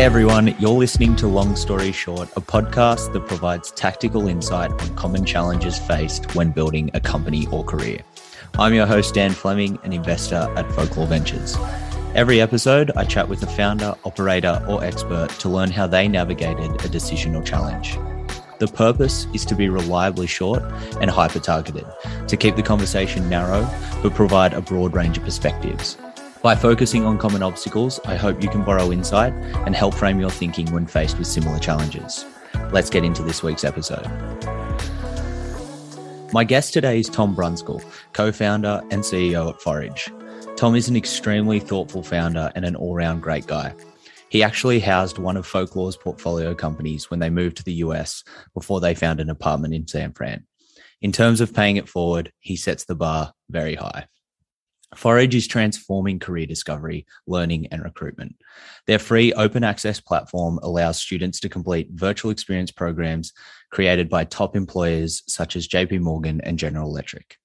Hey everyone, you're listening to Long Story Short, a podcast that provides tactical insight on common challenges faced when building a company or career. I'm your host, Dan Fleming, an investor at Folklore Ventures. Every episode, I chat with a founder, operator, or expert to learn how they navigated a decision or challenge. The purpose is to be reliably short and hyper targeted, to keep the conversation narrow, but provide a broad range of perspectives. By focusing on common obstacles, I hope you can borrow insight and help frame your thinking when faced with similar challenges. Let's get into this week's episode. My guest today is Tom Brunskill, co founder and CEO at Forage. Tom is an extremely thoughtful founder and an all round great guy. He actually housed one of Folklore's portfolio companies when they moved to the US before they found an apartment in San Fran. In terms of paying it forward, he sets the bar very high. Forage is transforming career discovery, learning, and recruitment. Their free open access platform allows students to complete virtual experience programs created by top employers such as JP Morgan and General Electric.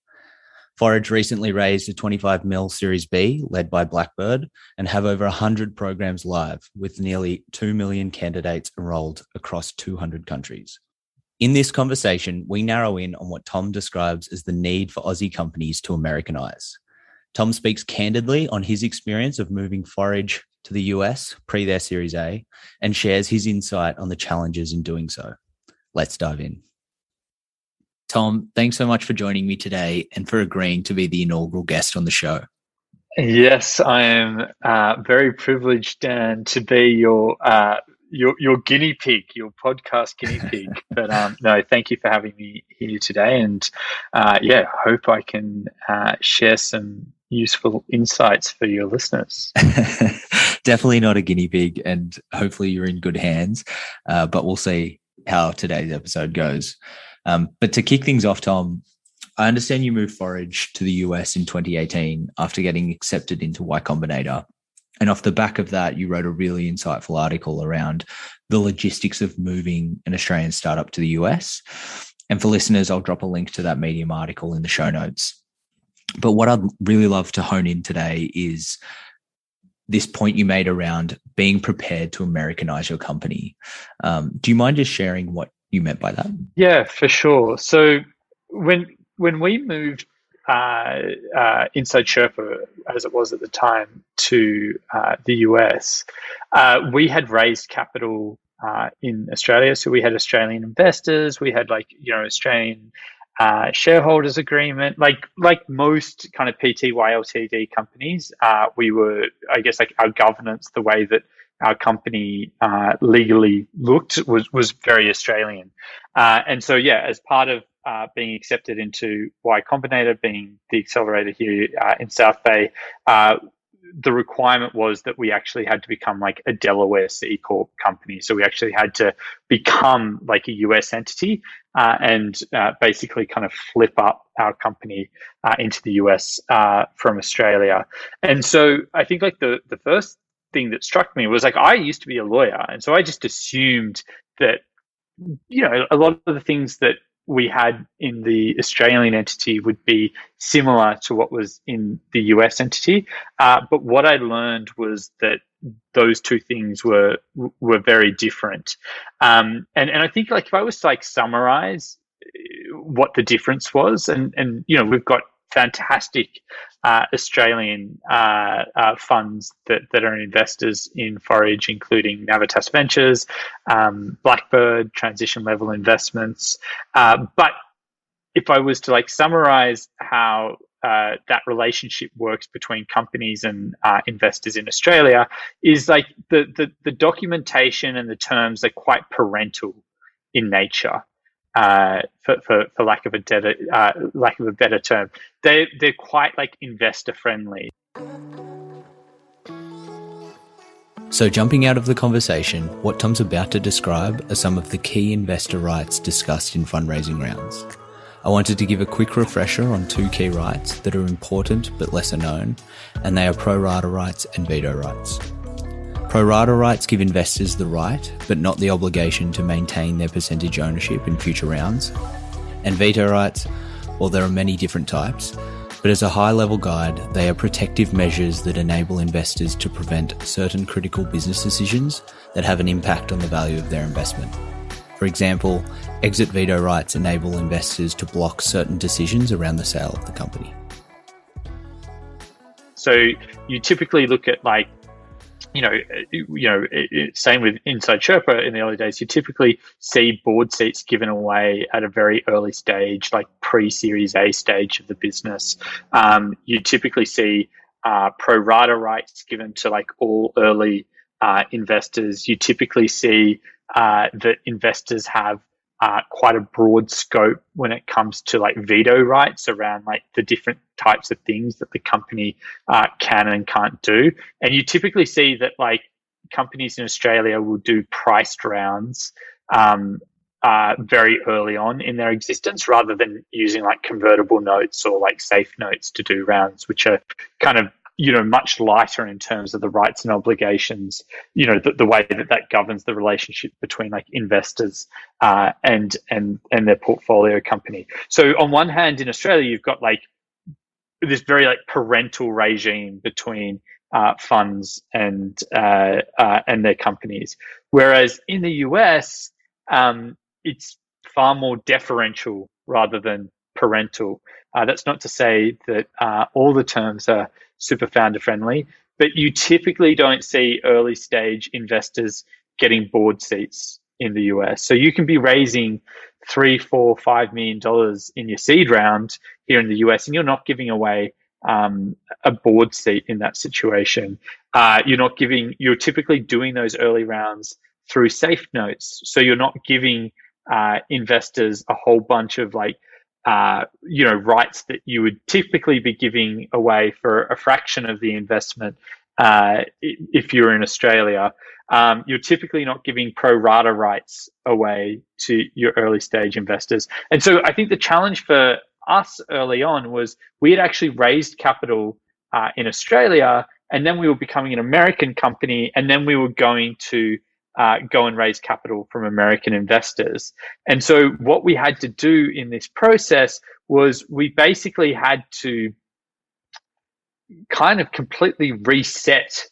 Forage recently raised a 25 mil Series B led by Blackbird and have over 100 programs live with nearly 2 million candidates enrolled across 200 countries. In this conversation, we narrow in on what Tom describes as the need for Aussie companies to Americanize Tom speaks candidly on his experience of moving Forage to the US pre their Series A and shares his insight on the challenges in doing so. Let's dive in. Tom, thanks so much for joining me today and for agreeing to be the inaugural guest on the show. Yes, I am uh, very privileged, Dan, to be your uh, your your guinea pig, your podcast guinea pig. but um, no, thank you for having me here today, and uh, yeah, hope I can uh, share some useful insights for your listeners. Definitely not a guinea pig, and hopefully you're in good hands. Uh, but we'll see how today's episode goes. Um, but to kick things off, Tom, I understand you moved Forage to the US in 2018 after getting accepted into Y Combinator. And off the back of that, you wrote a really insightful article around the logistics of moving an Australian startup to the US. And for listeners, I'll drop a link to that Medium article in the show notes. But what I'd really love to hone in today is this point you made around being prepared to Americanize your company. Um, do you mind just sharing what you meant by that? Yeah, for sure. So when when we moved uh, uh, Inside Sherpa, as it was at the time, to uh, the US, uh, we had raised capital uh, in Australia. So we had Australian investors, we had like you know Australian uh, shareholders agreement, like like most kind of PTY Ltd companies, uh, we were, I guess, like our governance, the way that our company uh, legally looked was was very Australian, uh, and so yeah, as part of uh, being accepted into Y Combinator, being the accelerator here uh, in South Bay, the requirement was that we actually had to become like a Delaware C corp company. So we actually had to become like a US entity uh, and uh, basically kind of flip up our company uh, into the US uh, from Australia. And so I think like the the first thing that struck me was like I used to be a lawyer, and so I just assumed that you know a lot of the things that we had in the Australian entity would be similar to what was in the US entity. Uh, but what I learned was that those two things were were very different. Um, and and I think like if I was to like summarize uh, what the difference was, and and you know we've got fantastic uh, Australian uh, uh, funds that, that are investors in Forage, including Navitas Ventures, um, Blackbird, Transition Level Investments. Uh, but if I was to like summarize how uh, that relationship works between companies and uh, investors in Australia, is like the, the the documentation and the terms are quite parental in nature uh, for, for, for lack of a better uh, lack of a better term. They they're quite like investor friendly. So, jumping out of the conversation, what Tom's about to describe are some of the key investor rights discussed in fundraising rounds. I wanted to give a quick refresher on two key rights that are important but lesser known, and they are pro rata rights and veto rights. Pro rata rights give investors the right, but not the obligation, to maintain their percentage ownership in future rounds. And veto rights, well, there are many different types, but as a high level guide, they are protective measures that enable investors to prevent certain critical business decisions that have an impact on the value of their investment. For example, exit veto rights enable investors to block certain decisions around the sale of the company. So you typically look at like you know, you know, same with Inside Sherpa in the early days. You typically see board seats given away at a very early stage, like pre-Series A stage of the business. Um, you typically see uh, pro rata rights given to like all early uh, investors. You typically see uh, that investors have uh, quite a broad scope when it comes to like veto rights around like the different types of things that the company uh, can and can't do. And you typically see that like companies in Australia will do priced rounds um, uh, very early on in their existence rather than using like convertible notes or like safe notes to do rounds, which are kind of you know much lighter in terms of the rights and obligations you know the, the way that that governs the relationship between like investors uh, and and and their portfolio company. So on one hand in australia you've got like this very like parental regime between uh, funds and uh, uh and their companies. Whereas in the us um, it's far more deferential rather than parental. Uh, that's not to say that uh, all the terms are super founder friendly, but you typically don't see early stage investors getting board seats in the US. So you can be raising three, four, five million dollars in your seed round here in the US, and you're not giving away um, a board seat in that situation. Uh, you're not giving. You're typically doing those early rounds through safe notes, so you're not giving uh, investors a whole bunch of like uh, you know rights that you would typically be giving away for a fraction of the investment uh, if you're in Australia. Um, you're typically not giving pro rata rights away to your early stage investors. And so I think the challenge for us early on was we had actually raised capital uh, in Australia and then we were becoming an American company and then we were going to uh, go and raise capital from American investors. And so, what we had to do in this process was we basically had to kind of completely reset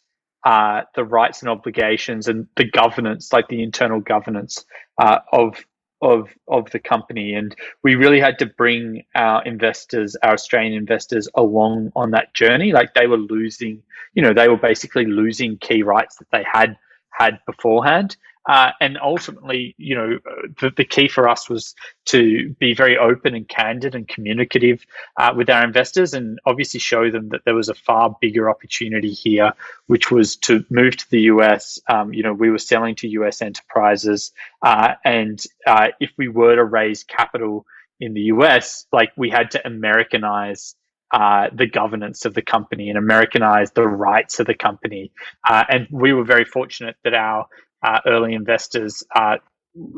uh, the rights and obligations and the governance, like the internal governance uh, of of of the company. And we really had to bring our investors, our Australian investors, along on that journey. Like they were losing, you know, they were basically losing key rights that they had had beforehand. Uh, and ultimately, you know, the, the, key for us was to be very open and candid and communicative uh, with our investors and obviously show them that there was a far bigger opportunity here, which was to move to the US. Um, you know, we were selling to US enterprises. Uh, and uh, if we were to raise capital in the US, like we had to Americanize uh, the governance of the company and Americanize the rights of the company. Uh, and we were very fortunate that our uh, early investors, uh,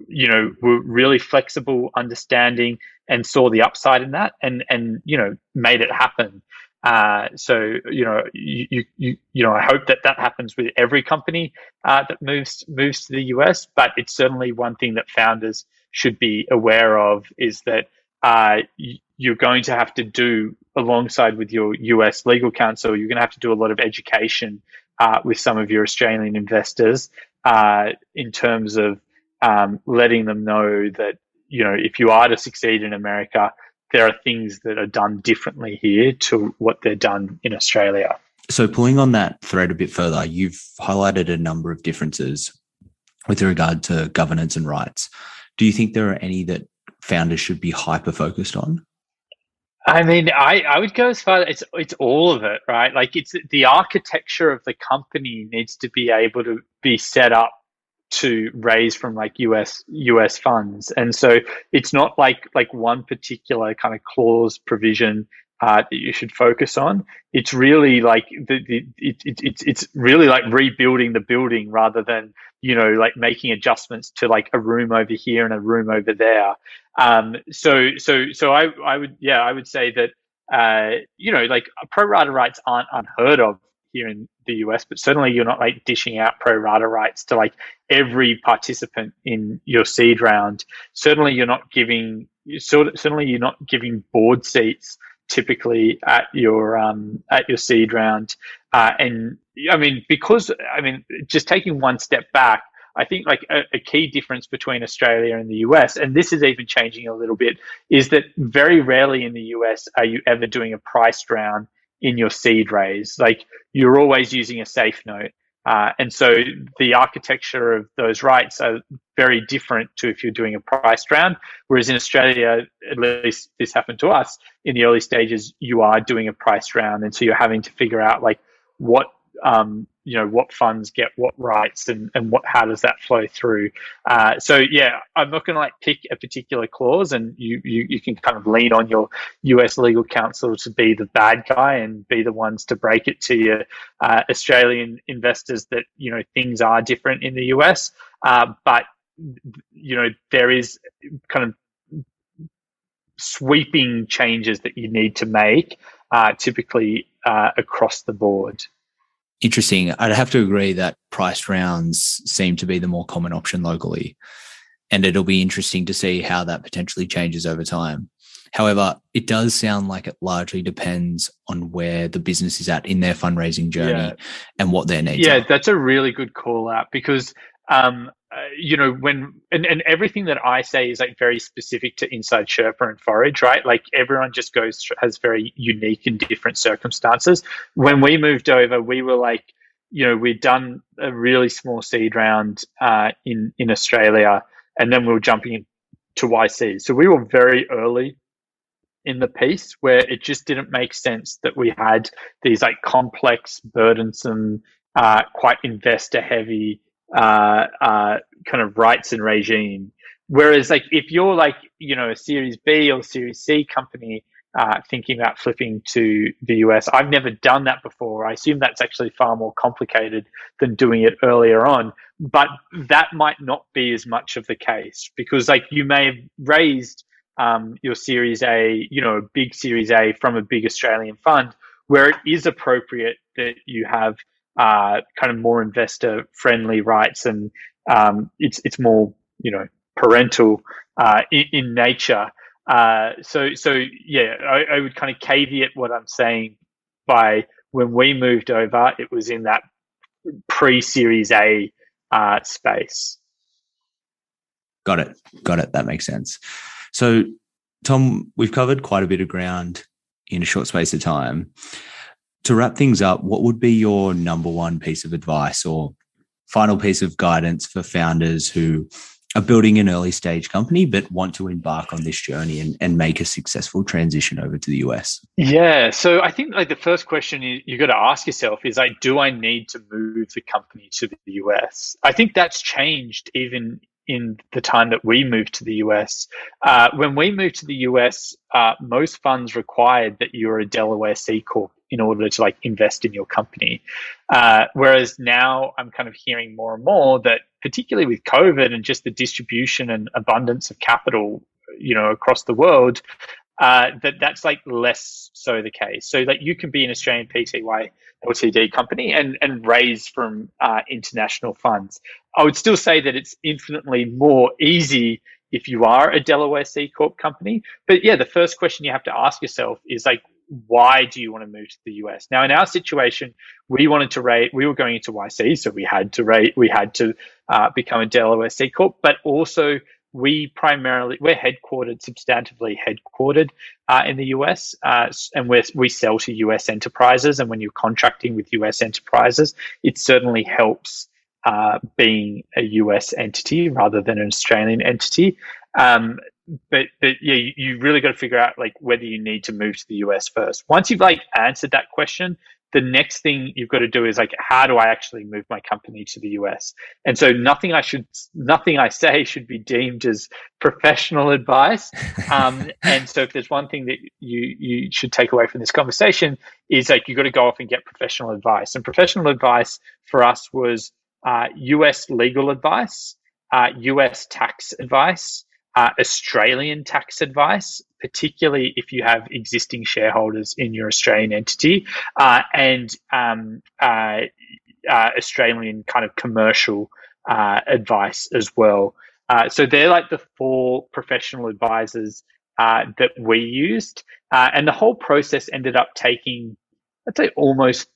you know, were really flexible, understanding, and saw the upside in that, and and you know, made it happen. Uh, so you know, you, you you know, I hope that that happens with every company uh, that moves moves to the US. But it's certainly one thing that founders should be aware of is that you're going to have to do alongside with your US legal counsel, you're going to have to do a lot of education uh, with some of your Australian investors uh, in terms of um, letting them know that you know if you are to succeed in America, there are things that are done differently here to what they're done in Australia. So, pulling on that thread a bit further, you've highlighted a number of differences with regard to governance and rights. Do you think there are any that founders should be hyper focused on? I mean, I, I would go as far it's it's all of it, right? Like it's the architecture of the company needs to be able to be set up to raise from like US US funds, and so it's not like like one particular kind of clause provision uh, that you should focus on. It's really like the, the it, it, it's it's really like rebuilding the building rather than you know like making adjustments to like a room over here and a room over there. Um, so so so I I would yeah I would say that uh, you know like pro rata rights aren't unheard of here in the US, but certainly you're not like dishing out pro rata rights to like every participant in your seed round. Certainly you're not giving certainly you're not giving board seats typically at your um, at your seed round. Uh, and I mean, because I mean, just taking one step back, I think like a, a, key difference between Australia and the US, and this is even changing a little bit, is that very rarely in the US are you ever doing a priced round in your seed raise. Like you're always using a safe note. Uh, and so the architecture of those rights are very different to if you're doing a priced round. Whereas in Australia, at least this happened to us in the early stages, you are doing a priced round. And so you're having to figure out like what um, you know what funds get what rights and, and what how does that flow through? Uh, so yeah i'm not going to like pick a particular clause and you, you you can kind of lean on your us legal counsel to be the bad guy and be the ones to break it to your uh, australian investors that you know things are different in the us uh, but you know there is kind of sweeping changes that you need to make uh, typically uh, across the board Interesting. I'd have to agree that priced rounds seem to be the more common option locally. And it'll be interesting to see how that potentially changes over time. However, it does sound like it largely depends on where the business is at in their fundraising journey yeah. and what their needs yeah, are. that's a really good call out because um, uh, you know, when and, and everything that I say is like very specific to Inside Sherpa and Forage, right? Like everyone just goes has very unique and different circumstances. When we moved over, we were like, you know, we'd done a really small seed round uh, in in Australia, and then we were jumping to YC. So we were very early in the piece where it just didn't make sense that we had these like complex, burdensome, uh, quite investor heavy uh, uh, kind of rights and regime. Whereas, like, if you're like, you know, a Series B or Series C company uh, thinking about flipping to the US, I've never done that before. I assume that's actually far more complicated than doing it earlier on. But that might not be as much of the case because, like, you may have raised um, your Series A, you know, a big Series A from a big Australian fund where it is appropriate that you have uh, kind of more investor friendly rights and um, it's it's more you know parental uh, in, in, nature. Uh, so so yeah, I, I, would kind of caveat what I'm saying by when we moved over, it was in that pre Series A uh, space. Got it. Got it. That makes sense. So, Tom, we've covered quite a bit of ground in a short space of time to wrap things up, what would be your number one piece of advice or final piece of guidance for founders who are building an early stage company but want to embark on this journey and, and make a successful transition over to the US? Yeah. So I think like the first question you, you got to ask yourself is like, do I need to move the company to the US? I think that's changed even in the time that we moved to the US. Uh, when we moved to the US, uh, most funds required that you're a Delaware C Corp in order to like invest in your company. Uh, whereas now I'm kind of hearing more and more that, particularly with COVID and just the distribution and abundance of capital, you know, across the world, uh, that that's like less so the case. So that you can be an Australian PTY LTD company and and raise from uh, international funds. I would still say that it's infinitely more easy if you are a Delaware C Corp company. But yeah, the first question you have to ask yourself is like, why do you want to move to the US? Now, in our situation, we wanted to rate, we were going into YC, so we had to rate, we had to uh, become a Delaware C Corp, but also we primarily, we're headquartered, substantively headquartered uh, in the US, uh, and we we sell to US enterprises. And when you're contracting with US enterprises, it certainly helps uh, being a US entity rather than an Australian entity. Um, but but yeah, you, you really got to figure out like whether you need to move to the US first. Once you've like answered that question, the next thing you've got to do is like how do I actually move my company to the US? And so nothing I should nothing I say should be deemed as professional advice. Um, and so if there's one thing that you you should take away from this conversation is like you've got to go off and get professional advice. And professional advice for us was uh, US legal advice, uh, US tax advice uh, Australian tax advice, particularly if you have existing shareholders in your Australian entity, uh, and um, uh, uh Australian kind of commercial uh, advice as well. Uh, so they're like the four professional advisors that we used. And the whole process ended up taking, I'd say, almost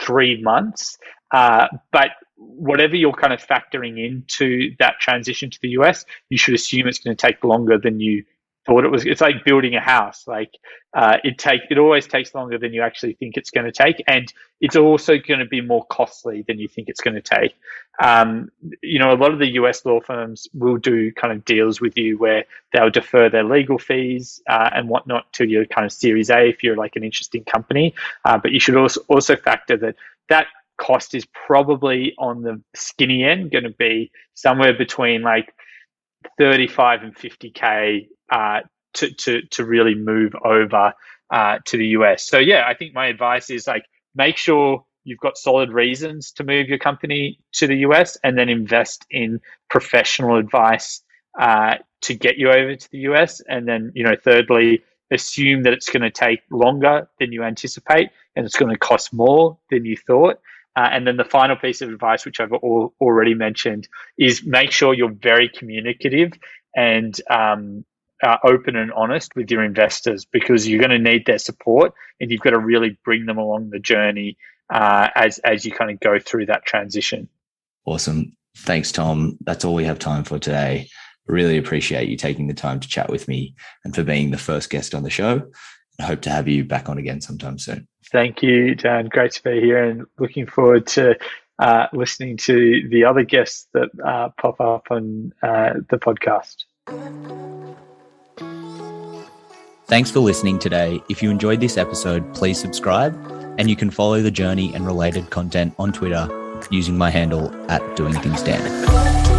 three months. But whatever you're kind of factoring into that transition to the US, you should assume it's going to take longer than you thought it was. It's like building a house. Like uh, it take it always takes longer than you actually think it's going to take, and it's also going to be more costly than you think it's going to take. Um, you know, a lot of the US law firms will do kind of deals with you where they'll defer their legal fees uh, and whatnot to your kind of Series A if you're like an interesting company. Uh, but you should also also factor that that cost is probably on the skinny end going to be somewhere between like 35 and 50k uh, to, to to really move over uh, to the US. So yeah, I think my advice is like make sure you've got solid reasons to move your company to the US, and then invest in professional advice uh, to get you over to the US. And then you know, thirdly, assume that it's going to take longer than you anticipate, and it's going to cost more than you thought. Uh, and then the final piece of advice, which I've al- already mentioned, is make sure you're very communicative and um, uh, open and honest with your investors because you're going to need their support and you've got to really bring them along the journey uh, as as you kind of go through that transition. Awesome. Thanks, Tom. That's all we have time for today. Really appreciate you taking the time to chat with me and for being the first guest on the show. I hope to have you back on again sometime soon. Thank you, Dan. Great to be here and looking forward to uh, listening to the other guests that uh, pop up on uh, the podcast. Thanks for listening today. If you enjoyed this episode, please subscribe, and you can follow the journey and related content on Twitter using my handle at Doing Things Dan.